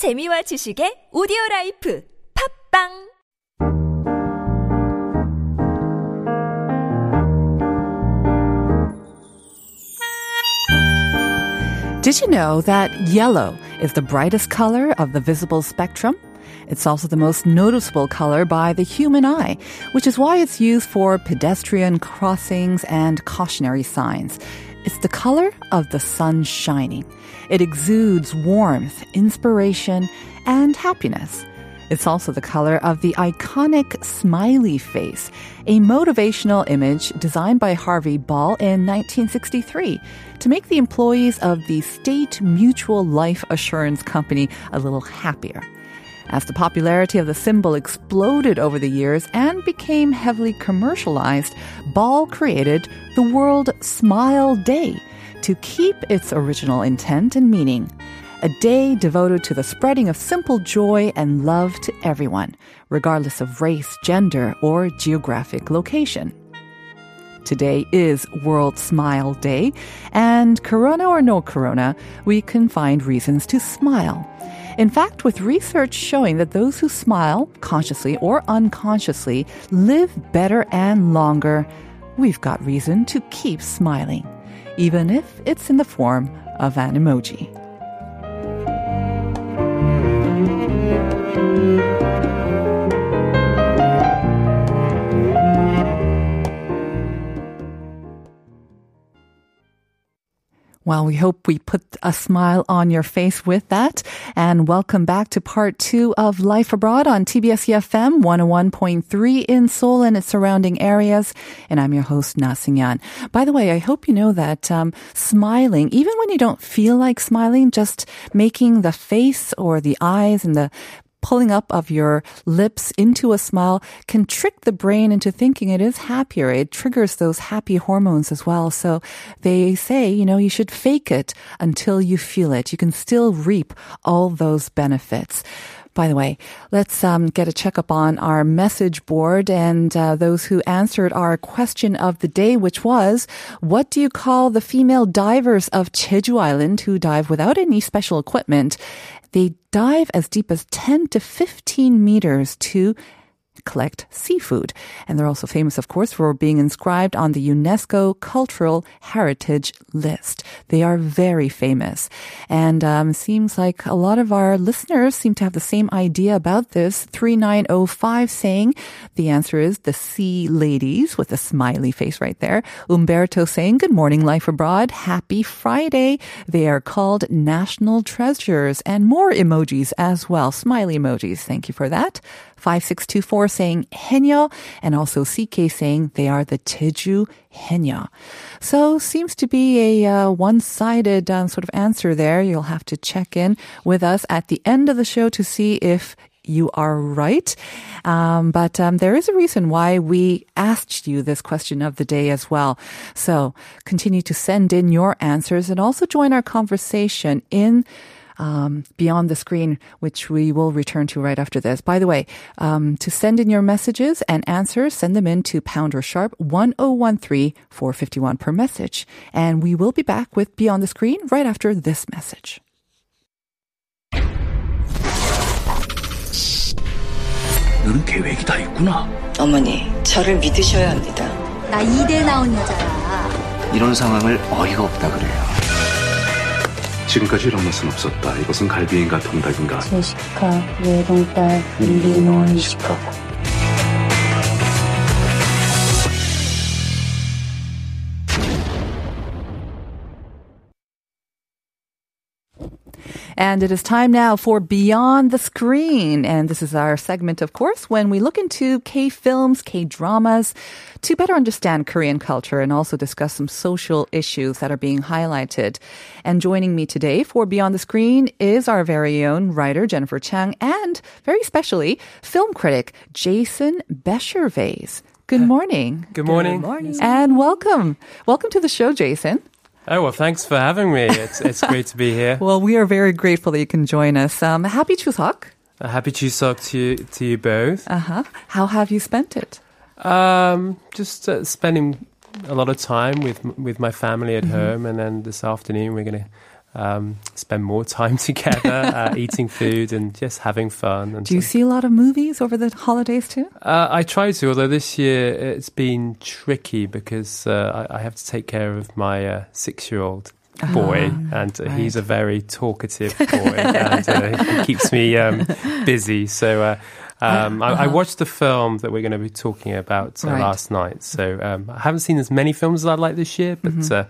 재미와 지식의 오디오 라이프 팝빵 Did you know that yellow is the brightest color of the visible spectrum? It's also the most noticeable color by the human eye, which is why it's used for pedestrian crossings and cautionary signs. It's the color of the sun shining. It exudes warmth, inspiration, and happiness. It's also the color of the iconic smiley face, a motivational image designed by Harvey Ball in 1963 to make the employees of the State Mutual Life Assurance Company a little happier. As the popularity of the symbol exploded over the years and became heavily commercialized, Ball created the World Smile Day to keep its original intent and meaning. A day devoted to the spreading of simple joy and love to everyone, regardless of race, gender, or geographic location. Today is World Smile Day, and corona or no corona, we can find reasons to smile. In fact, with research showing that those who smile, consciously or unconsciously, live better and longer, we've got reason to keep smiling, even if it's in the form of an emoji. Well, we hope we put a smile on your face with that. And welcome back to part two of Life Abroad on TBS EFM 101.3 in Seoul and its surrounding areas. And I'm your host, Na Sing-yan. By the way, I hope you know that um, smiling, even when you don't feel like smiling, just making the face or the eyes and the pulling up of your lips into a smile can trick the brain into thinking it is happier. It triggers those happy hormones as well. So they say, you know, you should fake it until you feel it. You can still reap all those benefits. By the way, let's um, get a checkup on our message board and uh, those who answered our question of the day, which was, what do you call the female divers of Jeju Island who dive without any special equipment? They dive as deep as 10 to 15 meters to collect seafood. And they're also famous, of course, for being inscribed on the UNESCO Cultural Heritage List. They are very famous. And um, seems like a lot of our listeners seem to have the same idea about this. 3905 saying the answer is the sea ladies with a smiley face right there. Umberto saying, Good morning, Life Abroad. Happy Friday. They are called national treasures and more emojis as well. Smiley emojis. Thank you for that. 5624 saying Haenyeo and also CK saying they are the Jeju Haenyeo. So seems to be a uh, one-sided um, sort of answer there. You'll have to check in with us at the end of the show to see if you are right. Um, but um, there is a reason why we asked you this question of the day as well. So continue to send in your answers and also join our conversation in um, beyond the screen, which we will return to right after this. By the way, um, to send in your messages and answers, send them in to pound or sharp 1013 451 per message. And we will be back with Beyond the Screen right after this message. 너는 계획이 다 있구나. 어머니, 저를 믿으셔야 합니다. 나 이대 나온 여자야. 이런 상황을 어이가 없다 그래요. 지금까지 이런 맛은 없었다. 이것은 갈비인가 통닭인가. 제시카, 외동딸, 일리노이, 시카고. And it is time now for Beyond the Screen. And this is our segment, of course, when we look into K films, K dramas to better understand Korean culture and also discuss some social issues that are being highlighted. And joining me today for Beyond the Screen is our very own writer, Jennifer Chang, and very specially, film critic, Jason Bechervaise. Good uh, morning. Good morning. And welcome. Welcome to the show, Jason. Oh well, thanks for having me. It's it's great to be here. Well, we are very grateful that you can join us. Um, happy Chuseok. Uh, happy Chuseok to to you both. Uh huh. How have you spent it? Um, just uh, spending a lot of time with with my family at home, and then this afternoon we're gonna um, spend more time together, uh, eating food and just having fun. And Do you so- see a lot of movies over the holidays too? Uh, I try to, although this year it's been tricky because uh, I, I have to take care of my uh, six-year-old boy, and uh, he's a very talkative boy, and uh, he keeps me um, busy. So. Uh, um, I, I watched the film that we're going to be talking about uh, Right. last night. So um, I haven't seen as many films as I'd like this year, but uh,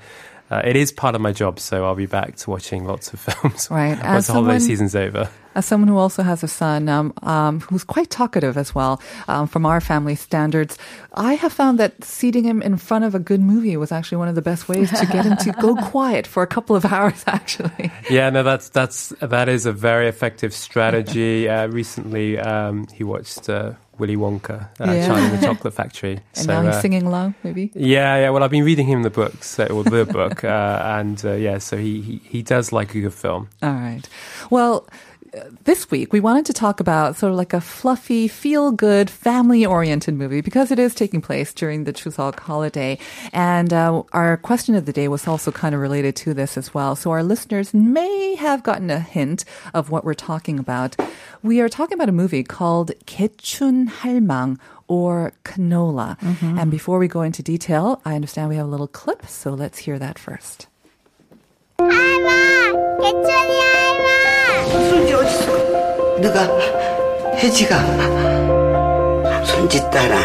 uh, it is part of my job. So I'll be back to watching lots of films Right. once As the holiday someone- season's over. As someone who also has a son um, um, who's quite talkative as well, um, from our family standards, I have found that seating him in front of a good movie was actually one of the best ways to get him to go quiet for a couple of hours. Actually, Yeah, no, that's that's that is a very effective strategy. Uh, recently, um, he watched uh, Willy Wonka, uh, Yeah. Charlie and the Chocolate Factory. and now he's uh, singing along. Maybe. Yeah, yeah. Well, I've been reading him the books, uh, or the book, uh, and uh, yeah, so he, he he does like a good film. All right. Well, uh, this week we wanted to talk about sort of like a fluffy, feel good, family oriented movie because it is taking place during the Chuseok holiday. And uh, our question of the day was also kind of related to this as well. So our listeners may have gotten a hint of what we're talking about. We are talking about a movie called 개춘 할망 or Canola. And before we go into detail, I understand we have a little clip, so let's hear that first. 손지 어딨어? 누가? 혜지가? 손지 따라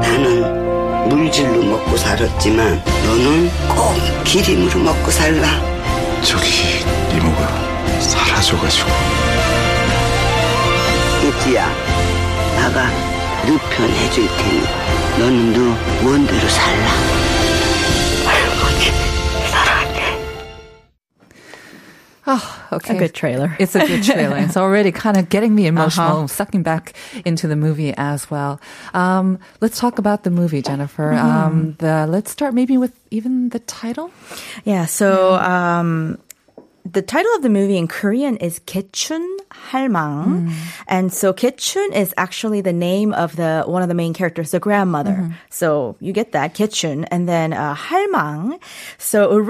나는 물질로 먹고 살았지만 너는 꼭 기림으로 먹고 살라. 저기 이모가 사라져가지고. 혜지야 나가 누편 해줄 테니 너는 너 원대로 살라 Oh, okay. A good trailer. It's a good trailer. it's already kind of getting me emotional, Uh-huh. sucking back into the movie as well. Um, let's talk about the movie, Jennifer. Mm-hmm. Um, the, let's start maybe with even the title. Yeah, so um, the title of the movie in Korean is Ketchun Halmang. And so Ketchun is actually the name of the one of the main characters, the grandmother. So you get that, Ketchun. And then uh, Halmang. So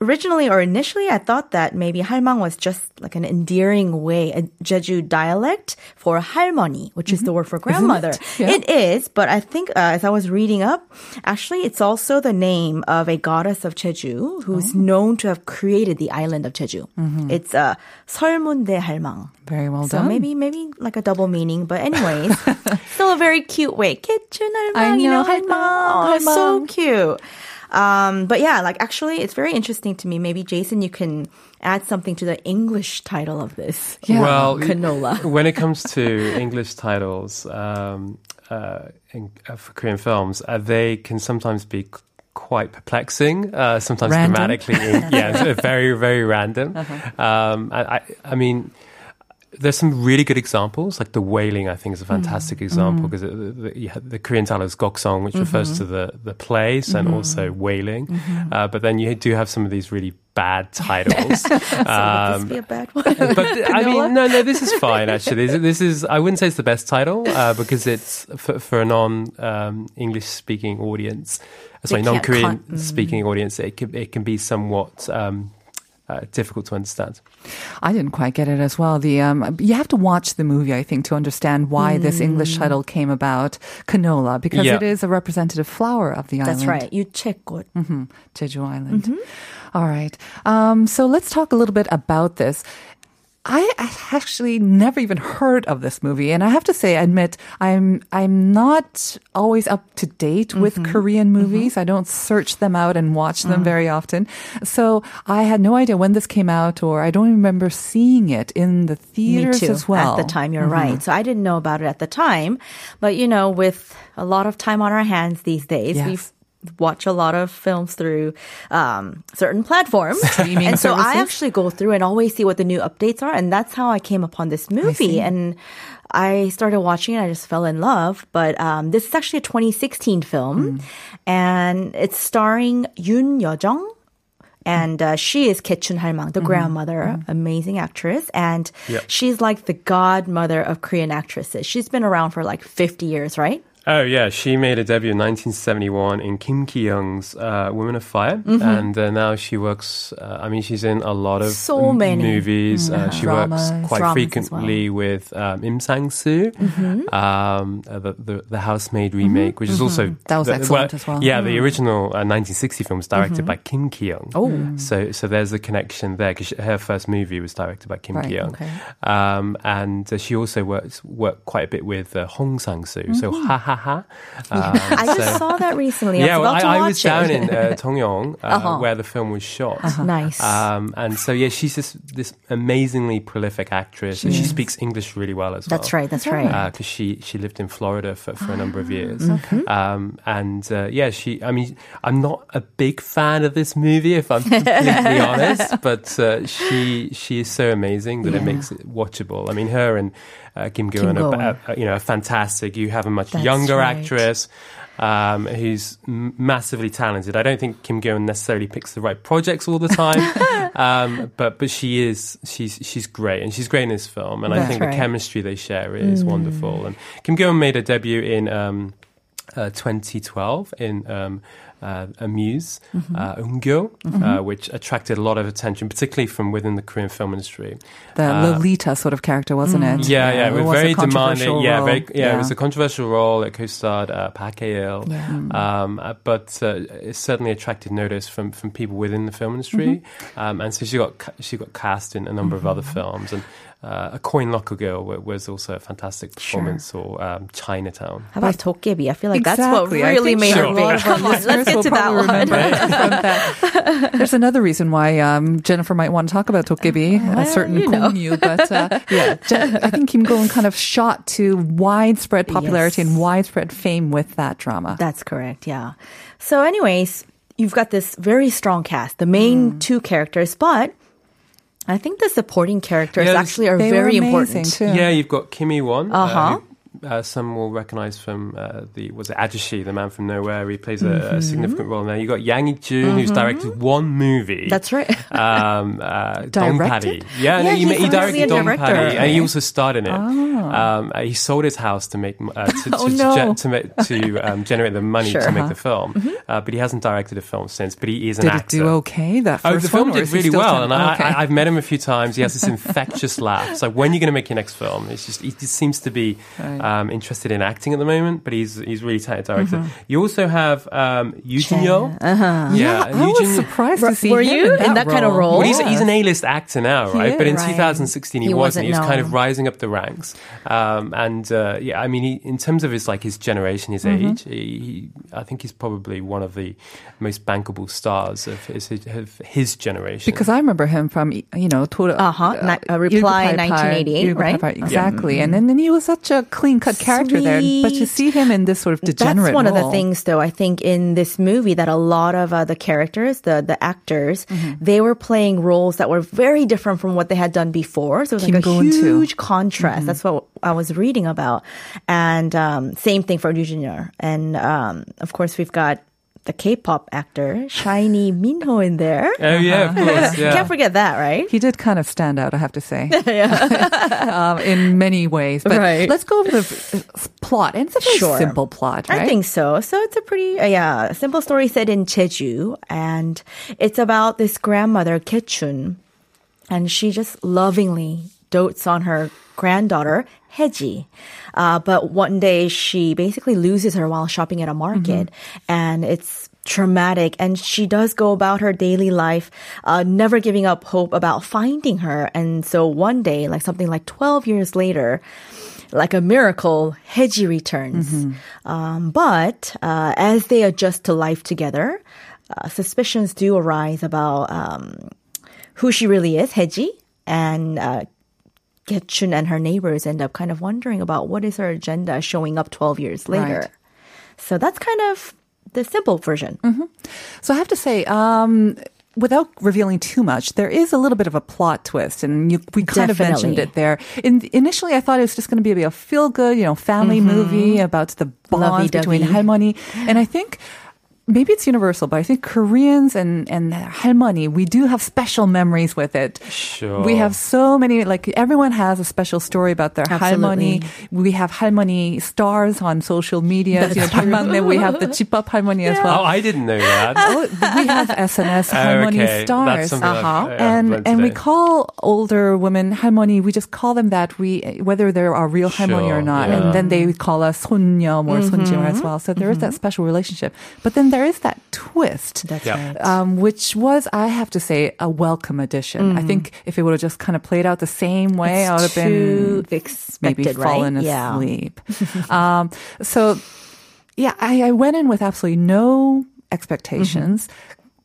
originally or initially, I thought that maybe 할망 was just like an endearing way, a Jeju dialect for 할머니, which mm-hmm. is the word for mm-hmm. grandmother. It? Yeah. it is, but I think uh, as I was reading up, actually, it's also the name of a goddess of Jeju who's oh. known to have created the island of Jeju. Mm-hmm. It's a uh, 설문대 할망. Very well so done. So maybe maybe like a double meaning, but anyways, still a very cute way. Ketchun 할망, I know, you know, 할망. 할망. Oh, so cute. Um, but yeah, like actually, it's very interesting to me. Maybe Jason, you can add something to the English title of this. Yeah. Well, canola. when it comes to English titles um, uh, in, uh, for Korean films, uh, they can sometimes be c- quite perplexing. Uh, sometimes Random? grammatically, yeah, very very random. Um, I, I, I mean. There's some really good examples, like the wailing. I think is a fantastic example because the, the, the Korean title is Goksong, which refers to the the place and also wailing. Uh, but then you do have some of these really bad titles. so Um, this be a bad one? but I mean, no, no, this is fine. Actually, this, this is. I wouldn't say it's the best title uh, because it's for, for a non um, English speaking audience. Sorry, non Korean speaking audience. It can it can be somewhat. Um, uh, difficult to understand. I didn't quite get it as well. The um, you have to watch the movie, I think, to understand why this English title came about. Canola, because Yeah. it is a representative flower of the That's island. right. 유채꽃. hmm Jeju Island. All right. Um, so let's talk a little bit about this. I actually never even heard of this movie, and I have to say, I admit, I'm I'm not always up to date with mm-hmm. Korean mm-hmm. movies. I don't search them out and watch them mm. very often, so I had no idea when this came out, or I don't remember seeing it in the theaters as well. At the time, you're mm-hmm. right. So I didn't know about it at the time. But, you know, with a lot of time on our hands these days, Yes. we watch a lot of films through um, certain platforms. Streaming and so I actually go through and always see what the new updates are. And that's how I came upon this movie. And I started watching it. I just fell in love. But um, this is actually a 2016 film. And it's starring Yoon Yeojung. And uh, she is Ketchun Halmang, the grandmother, amazing actress. And Yep. she's like the godmother of Korean actresses. She's been around for like 50 years, right? Oh yeah, she made a debut in 1971 in Kim Ki-young's uh, Women of Fire, and uh, now she works. Uh, I mean, she's in a lot of So m- many. movies. Uh, she Dramas. works quite frequently with um, Im Sang Soo, um, uh, the, the the Housemaid remake, which is also That was the- excellent as well. Yeah, the original uh, 1960 film was directed by Kim Ki-young. Oh. so so there's a connection there because her first movie was directed by Kim Right, Ki-young. okay. Um, and uh, she also works worked quite a bit with uh, Hong Sang-soo. So ha ha ha. Um, I just saw that recently. I yeah, was well, I, I was down in uh, Tongyeong, uh, Uh-huh. where the film was shot. Nice. Um, and so yeah, she's just this amazingly prolific actress, and she speaks English really well as well. that's right. That's right. Because she she lived in Florida for, for a number of years, Mm-hmm. um, and uh, yeah, she. I mean, I'm not a big fan of this movie, if I'm completely honest, but uh, she she is so amazing that it makes it watchable. I mean, her and uh, Kim Go-eun, are, Go-eun. are, you know, are fantastic. You have a much That's younger right. actress um, who's massively talented. I don't think Kim Go necessarily picks the right projects all the time, um, but but she is she's she's great and she's great in this film. And I think right. the chemistry they share is wonderful. And Kim Go made a debut in. Um, uh, 2012 in um, uh, Amuse, uh, Eungyo, uh, which attracted a lot of attention, particularly from within the Korean film industry. The Uh, Lolita sort of character, wasn't it? Yeah, yeah, it was, very a controversial demanding. Yeah, very, yeah, it was a controversial role. It co-starred uh, Park Hae-il, Yeah. um, uh, but uh, it certainly attracted notice from, from people within the film industry. Um, and so she got ca- she got cast in a number of other films, and uh, A Coin Locker Girl was also a fantastic performance, or um, Chinatown. How about Dokkaebi? I feel like that's what really made sure. her big. Come on, let's listeners get will to that one. remember that. There's another reason why um, Jennifer might want to talk about Dokkaebi, a certain you know. Gong Yoo, but uh, yeah, Jen- I think Kim Go-eun kind of shot to widespread popularity Yes. and widespread fame with that drama. That's correct. Yeah. So, anyways, you've got this very strong cast, the main Hmm. two characters, but I think the supporting characters Yeah, actually are very important. too. Yeah, you've got Kim Hee-won. Uh-huh. who, uh, some will recognize from uh, the was it Ajeossi, the man from nowhere. He plays a, a significant role now. You got Yang Ik-jun, who's directed one movie. Mm-hmm. That's right. um, uh, Dong Paddy. Yeah, no, Yeah, he, he's he directed a Dong director. Paddy, and he also starred in it. Um, uh, he sold his house to make uh, to, to, Oh, no. to, make, to um, generate the money Sure. to make the film. Uh, but he hasn't directed a film since. But he is an actor. Did it do okay? That first Oh, first the film did really well, and I, okay. I, I've met him a few times. He has this infectious laugh. So like, when are you going to make your next film? It's just he just seems to be Right. Um, interested in acting at the moment, but he's he's really talented director. Mm-hmm. You also have um, Yu Jin-yo. Uh-huh. Yeah, I was surprised to see Were him you in that, in that kind of role? Well, he's, he's an A-list actor now, right? But in. Right. 2016, he, He wasn't. He was wasn't kind of rising up the ranks. Um, and uh, yeah, I mean, he, in terms of his like his generation, his Mm-hmm. age, he, he, I think he's probably one of the most bankable stars of his, of his generation. Because I remember him from, you know, total, Uh-huh, ni- uh, Reply 1988, right? Exactly. And then, then he was such a clean cut character there. But to see him in this sort of degenerate That's one of the things, though. I think in this movie that a lot of uh, the characters, the the actors, Mm-hmm. they were playing roles that were very different from what they had done before. So it was Kim like a Go-eun too. huge contrast. That's what I was reading about. And um, same thing for Yu And um, of course, we've got the K-pop actor SHINee Minho in there. oh yeah, of course, yeah. Can't forget that, right? He did kind of stand out, I have to say, um, in many ways. But Right. let's go over the plot. And it's a very Sure. simple plot, right? I think so. So it's a pretty, uh, yeah, simple story set in Jeju. And it's about this grandmother, Kechun. And she just lovingly dotes on her granddaughter, Heji. Uh, but one day she basically loses her while shopping at a market. And it's traumatic. And she does go about her daily life, uh, never giving up hope about finding her. And so one day, like something like 12 years later, like a miracle, Heji returns. Um, but uh, as they adjust to life together, uh, suspicions do arise about um, who she really is, Heji, and uh, Getchun and her neighbors end up kind of wondering about what is her agenda showing up 12 years later. Right. So that's kind of the simple version. So I have to say, um, without revealing too much, there is a little bit of a plot twist, and you, we kind of mentioned it there. In, initially, I thought it was just going to be a feel good, you know, family movie about the bonds between. Halmoni, and I think maybe it's universal, but I think Koreans and and 할머니, we do have special memories with it. Sure. We have so many, like everyone has a special story about their Absolutely. 할머니. We have 할머니 stars on social media. You know, 방망내, we have the 집밥 할머니 as well. Oh, I didn't know that. Oh, we have SNS Oh, 할머니 okay. stars. That's something I've- Uh-huh. I've And learned and we today. call older women 할머니. We just call them that. We whether they're our real 할머니 or Sure, not, yeah. and then they call us 손녀 or 손지마 as well. So there is that special relationship. But then there is that twist. That's Yeah. right. Um, which was, I have to say, a welcome addition. I think if it would have just kind of played out the same way, I would have too been maybe fallen right? Yeah. asleep. um, so, yeah, I, I went in with absolutely no expectations.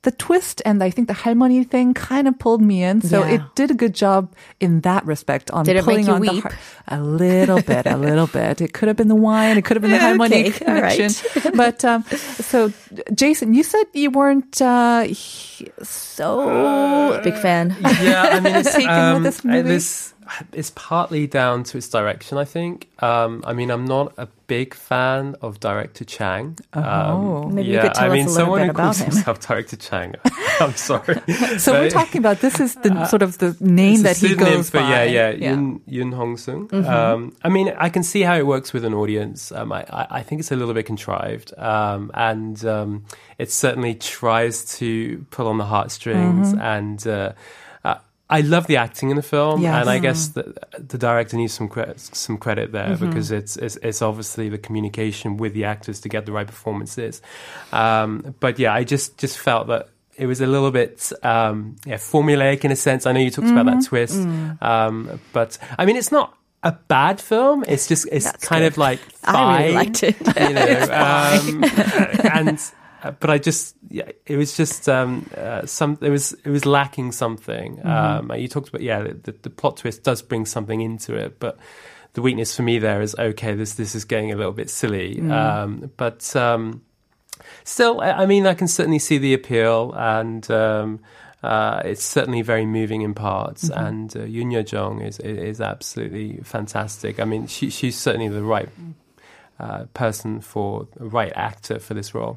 The twist and I think the halmoni thing kind of pulled me in. So Yeah. it did a good job in that respect on Did it make pulling you on the weep? heart. A little bit, a little bit. It could have been the wine. It could have been the halmoni Okay, all right. connection. But um, so, Jason, you said you weren't uh, he- so Big fan. yeah, I mean, it's, Taken with um, this uh, movie? this- it's partly down to its direction, I think. Um, I mean, I'm not a big fan of director Chang. Oh. Um, Maybe you could tell I us mean, a little someone bit who about calls him. himself director Chang. I'm sorry. So we're talking about this is the sort of the name that he goes for, by. Yeah, yeah, Yun, Yun Hong Sung. Um, I mean, I can see how it works with an audience. Um, I, I, I think it's a little bit contrived, um, and um, it certainly tries to pull on the heartstrings. And uh, uh, I love the acting in the film, Yes. and I guess the, the director needs some credit, some credit there because it's, it's it's obviously the communication with the actors to get the right performances. Um, but yeah, I just just felt that it was a little bit um, yeah, formulaic in a sense. I know you talked about that twist, um, but I mean, it's not a bad film. It's just it's kind of like fine, I really liked it. you know, um, and but I just yeah, it was just um, uh, some it was it was lacking something. Um, you talked about yeah, the, the plot twist does bring something into it, but. The weakness for me there is okay. This this is getting a little bit silly, um, but um, still, I I mean, I can certainly see the appeal, and um, uh, it's certainly very moving in parts. And uh, Yoon Yo Jong is is absolutely fantastic. I mean, she, she's certainly the right. Uh, person for the right actor for this role.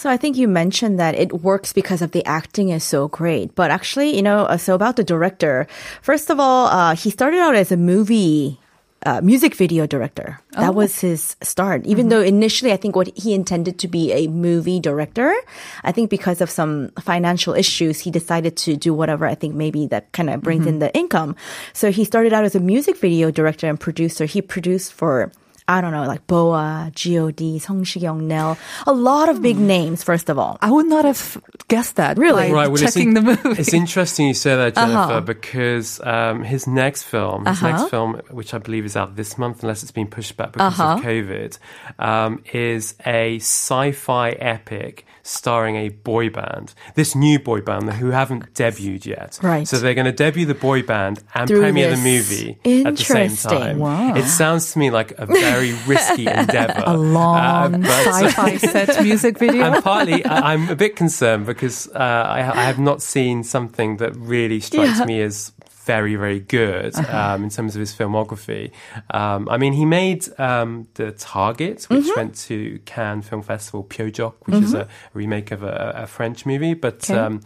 So I think you mentioned that it works because of the acting is so great. But actually, you know, uh, so about the director, first of all, uh, he started out as a movie. Uh, music video director. That was his start. Even though initially I think what he intended to be a movie director, I think because of some financial issues, he decided to do whatever I think maybe that kind of brings in the income. So he started out as a music video director and producer. He produced for I don't know, like Boa, G.O.D., Song Shikyung, Nell, a lot of big hmm. names, first of all. I would not have guessed that, really, right, well, checking in, the movie. It's interesting you say that, uh-huh. Jennifer, uh-huh. because um, his next film, his uh-huh. next film, which I believe is out this month, unless it's been pushed back because uh-huh. of COVID, um, is a sci-fi epic starring a boy band. This new boy band who haven't debuted yet. Right. So they're going to debut the boy band and Through premiere the movie at the same time. Wow. It sounds to me like a very risky endeavor. a long Uh, sci-fi set music video. and partly I'm a bit concerned because uh, I, I have not seen something that really strikes Yeah. me as very, very good Uh-huh. um, in terms of his filmography. Um, I mean, he made um, The Target, which Mm-hmm. went to Cannes Film Festival, Pyojok, which is a remake of a, a French movie. But Okay.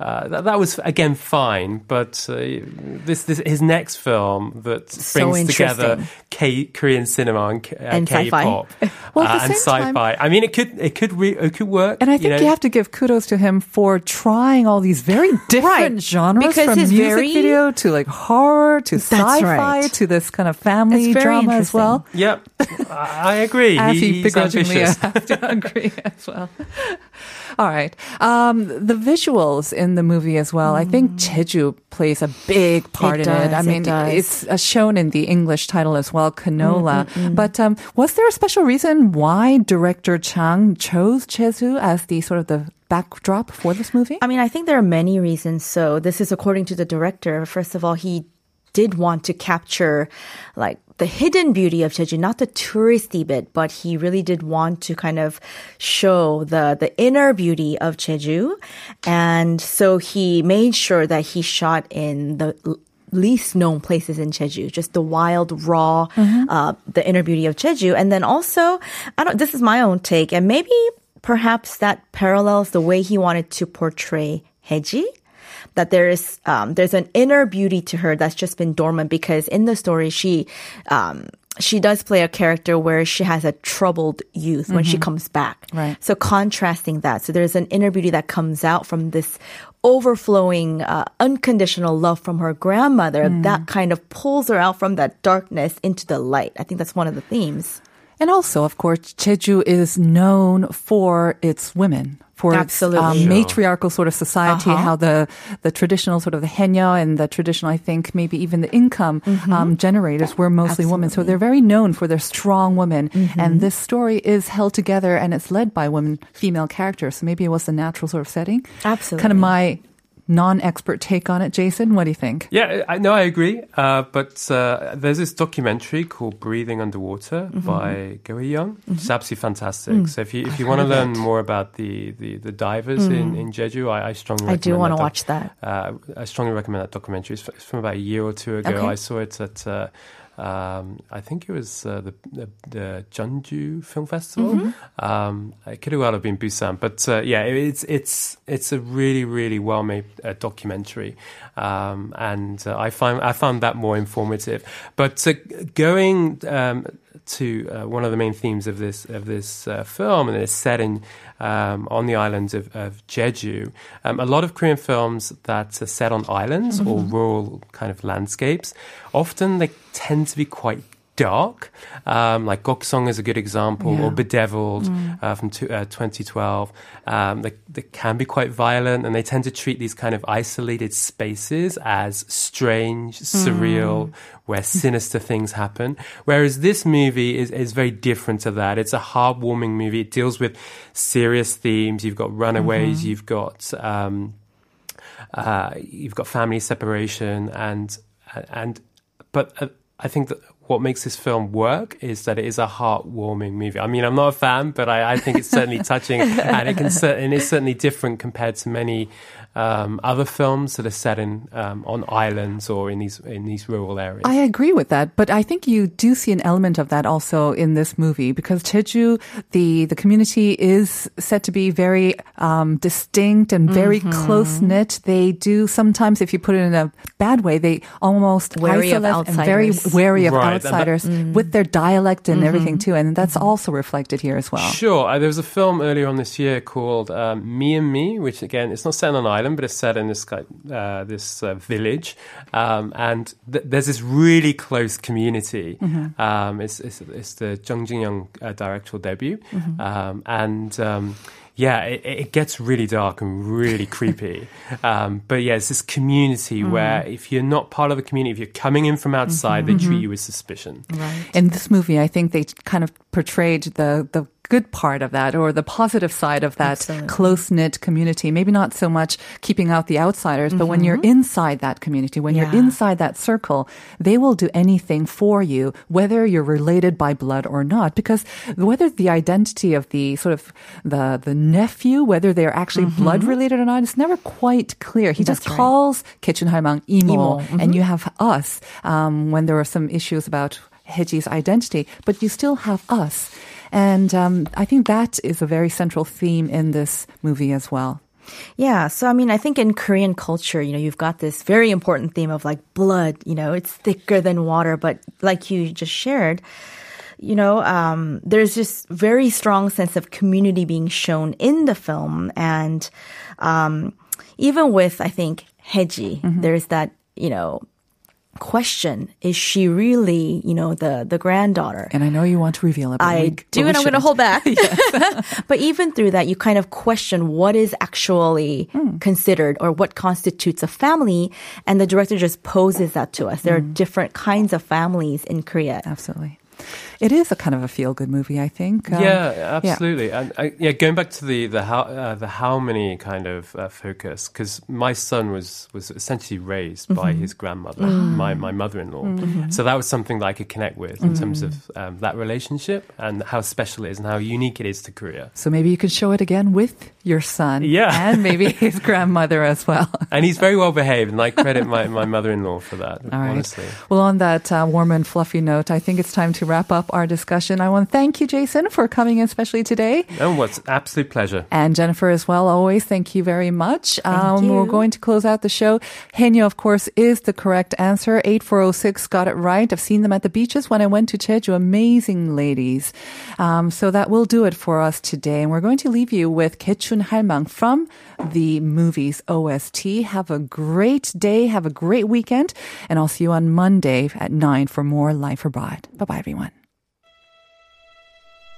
Uh, that, that was again fine, but uh, this, this his next film that So brings together. K, Korean cinema and, uh, and K-pop Well, uh, and same time- sci-fi. I mean, it could it could re- it could work. And I think you, know. have to give kudos to him for trying all these very different Right. genres Because from music very- video to like horror to sci-fi right. to this kind of family drama as well. Yep, I I agree. As he He- he's ambitious. have to agree as well. All right. Um, the visuals in the movie as well. I think Jeju plays a big part It in it. I does, it mean, does. it's uh, shown in the English title as well, Canola. But um, was there a special reason why director Chang chose Jeju as the sort of the backdrop for this movie? I mean, I think there are many reasons. So this is according to the director. First of all, he did want to capture like the hidden beauty of Jeju, not the touristy bit, but he really did want to kind of show the the inner beauty of Jeju. And so he made sure that he shot in the least known places in Jeju, just the wild, raw, uh, the inner beauty of Jeju. And then also, I don't, this is my own take, and maybe perhaps that parallels the way he wanted to portray Heji. That there is um, there's an inner beauty to her that's just been dormant because in the story she um, she does play a character where she has a troubled youth when she comes back. Right. So contrasting that, so there's an inner beauty that comes out from this overflowing, uh, unconditional love from her grandmother that kind of pulls her out from that darkness into the light. I think that's one of the themes. And also, of course, Jeju is known for its women, for Absolutely. its um, Sure. matriarchal sort of society, Uh-huh. how the, the traditional sort of the haenyeo and the traditional, I think, maybe even the income um, generators were mostly women. So Mm-hmm. Absolutely. Mm-hmm. they're very known for their strong women. And this story is held together and it's led by women, female characters. So maybe it was the natural sort of setting. Absolutely. Kind of my non-expert take on it. Jason, what do you think? Yeah, I know I agree. Uh, but uh, there's this documentary called "Breathing Underwater" Mm-hmm. by Go Young. It's absolutely fantastic. Mm. So if you if you want to learn more about the, the, the divers in, in Jeju, I, I strongly Mm. I do want to doc- watch that. Uh, I strongly recommend that documentary. It's it's from about a year or two ago. Okay. I saw it at. Um, I think it was uh, the, the the Jeonju Film Festival. Mm-hmm. Um, it could have well have been Busan, but uh, yeah, it's it's it's a really really well made uh, documentary, um, and uh, I find I found that more informative. But uh, going um, to uh, one of the main themes of this of this uh, film, and it's set in um, on the islands of, of Jeju. Um, a lot of Korean films that are set on islands or rural kind of landscapes, often they tend to be quite dark. Um, like Goksong is a good example, Yeah. or Bedeviled uh, from uh, 2012. Um, they, they can be quite violent, and they tend to treat these kind of isolated spaces as strange, surreal, where sinister things happen. Whereas this movie is, is very different to that. It's a heartwarming movie. It deals with serious themes. You've got runaways. You've got um, uh, you've got family separation and and but uh, I think that what makes this film work is that it is a heartwarming movie. I mean, I'm not a fan, but I, I think it's certainly touching, and it can and it's certainly different compared to many um, other films that are set in um, on islands or in these in these rural areas. I agree with that, but I think you do see an element of that also in this movie because Jeju, the the community is said to be very um, distinct and very Mm-hmm. close knit. They do sometimes, if you put it in a bad way, they almost Wary of isolate and very wary of Right, and that- outsiders Mm. with their dialect and everything Mm-hmm. too, and that's also reflected here as well. Sure. Uh, there was a film earlier on this year called um, Me and Me, which again, it's not set on an island, but it's set in this uh, this uh, village, um, and th- there's this really close community. Um, it's, it's it's the Jung Jin Young uh, directorial debut, um, and. Um, yeah, it, it gets really dark and really creepy. Um, but yeah, it's this community where if you're not part of the community, if you're coming in from outside, they treat you with suspicion. Right. In this movie, I think they kind of portrayed the the good part of that or the positive side of that close knit community. Maybe not so much keeping out the outsiders, but when you're inside that community, when you're Mm-hmm. Inside that circle, they will do anything for you, whether you're related by blood or not. Because whether the identity of the sort of the the nephew, whether they're actually blood related or not, it's never quite clear. He just Mm-hmm. Right. calls Ketchun Halmang Imo, Imo, Mm-hmm. and you have us um, when there are some issues about Heji's identity, but you still have us. And um, I think that is a very central theme in this movie as well. Yeah. So, I mean, I think in Korean culture, you know, you've got this very important theme of like blood, you know, it's thicker than water. But like you just shared, you know, um, there's this very strong sense of community being shown in the film. And um, even with, I think, Heji, there's that, you know, question is she really you know the the granddaughter And I know you want to reveal it. But I we, do, and I'm going to hold back. but even through that, you kind of question what is actually Hmm. considered or what constitutes a family. And the director just poses that to us. There are Hmm. different kinds of families in Korea. Absolutely. It is a kind of a feel good movie, I think. Um, yeah, absolutely. And uh, yeah, going back to the the how uh, the how many kind of uh, focus because my son was was essentially raised by Mm-hmm. his grandmother, Mm. my my mother in law. So that was something that I could connect with in terms of Mm. um, that relationship and how special it is and how unique it is to Korea. So maybe you could show it again with your son. Yeah. And maybe his grandmother as well. And he's very well behaved, and I credit my, my mother in law for that, All right. honestly. Well, on that uh, warm and fluffy note, I think it's time to wrap up our discussion. I want to thank you, Jason, for coming in, especially today. And what's absolute pleasure. And Jennifer as well, always thank you very much. um, you. We're going to close out the show. Haenyeo, of course, is the correct answer. 8406 got it right. I've seen them at the beaches when I went to Jeju. Amazing ladies. Um, so that will do it for us today. And we're going to leave you with Kechun Halmang from the movie's OST. Have a great day. Have a great weekend. And I'll see you on Monday at 9 for more Life Abroad. Bye bye, everyone.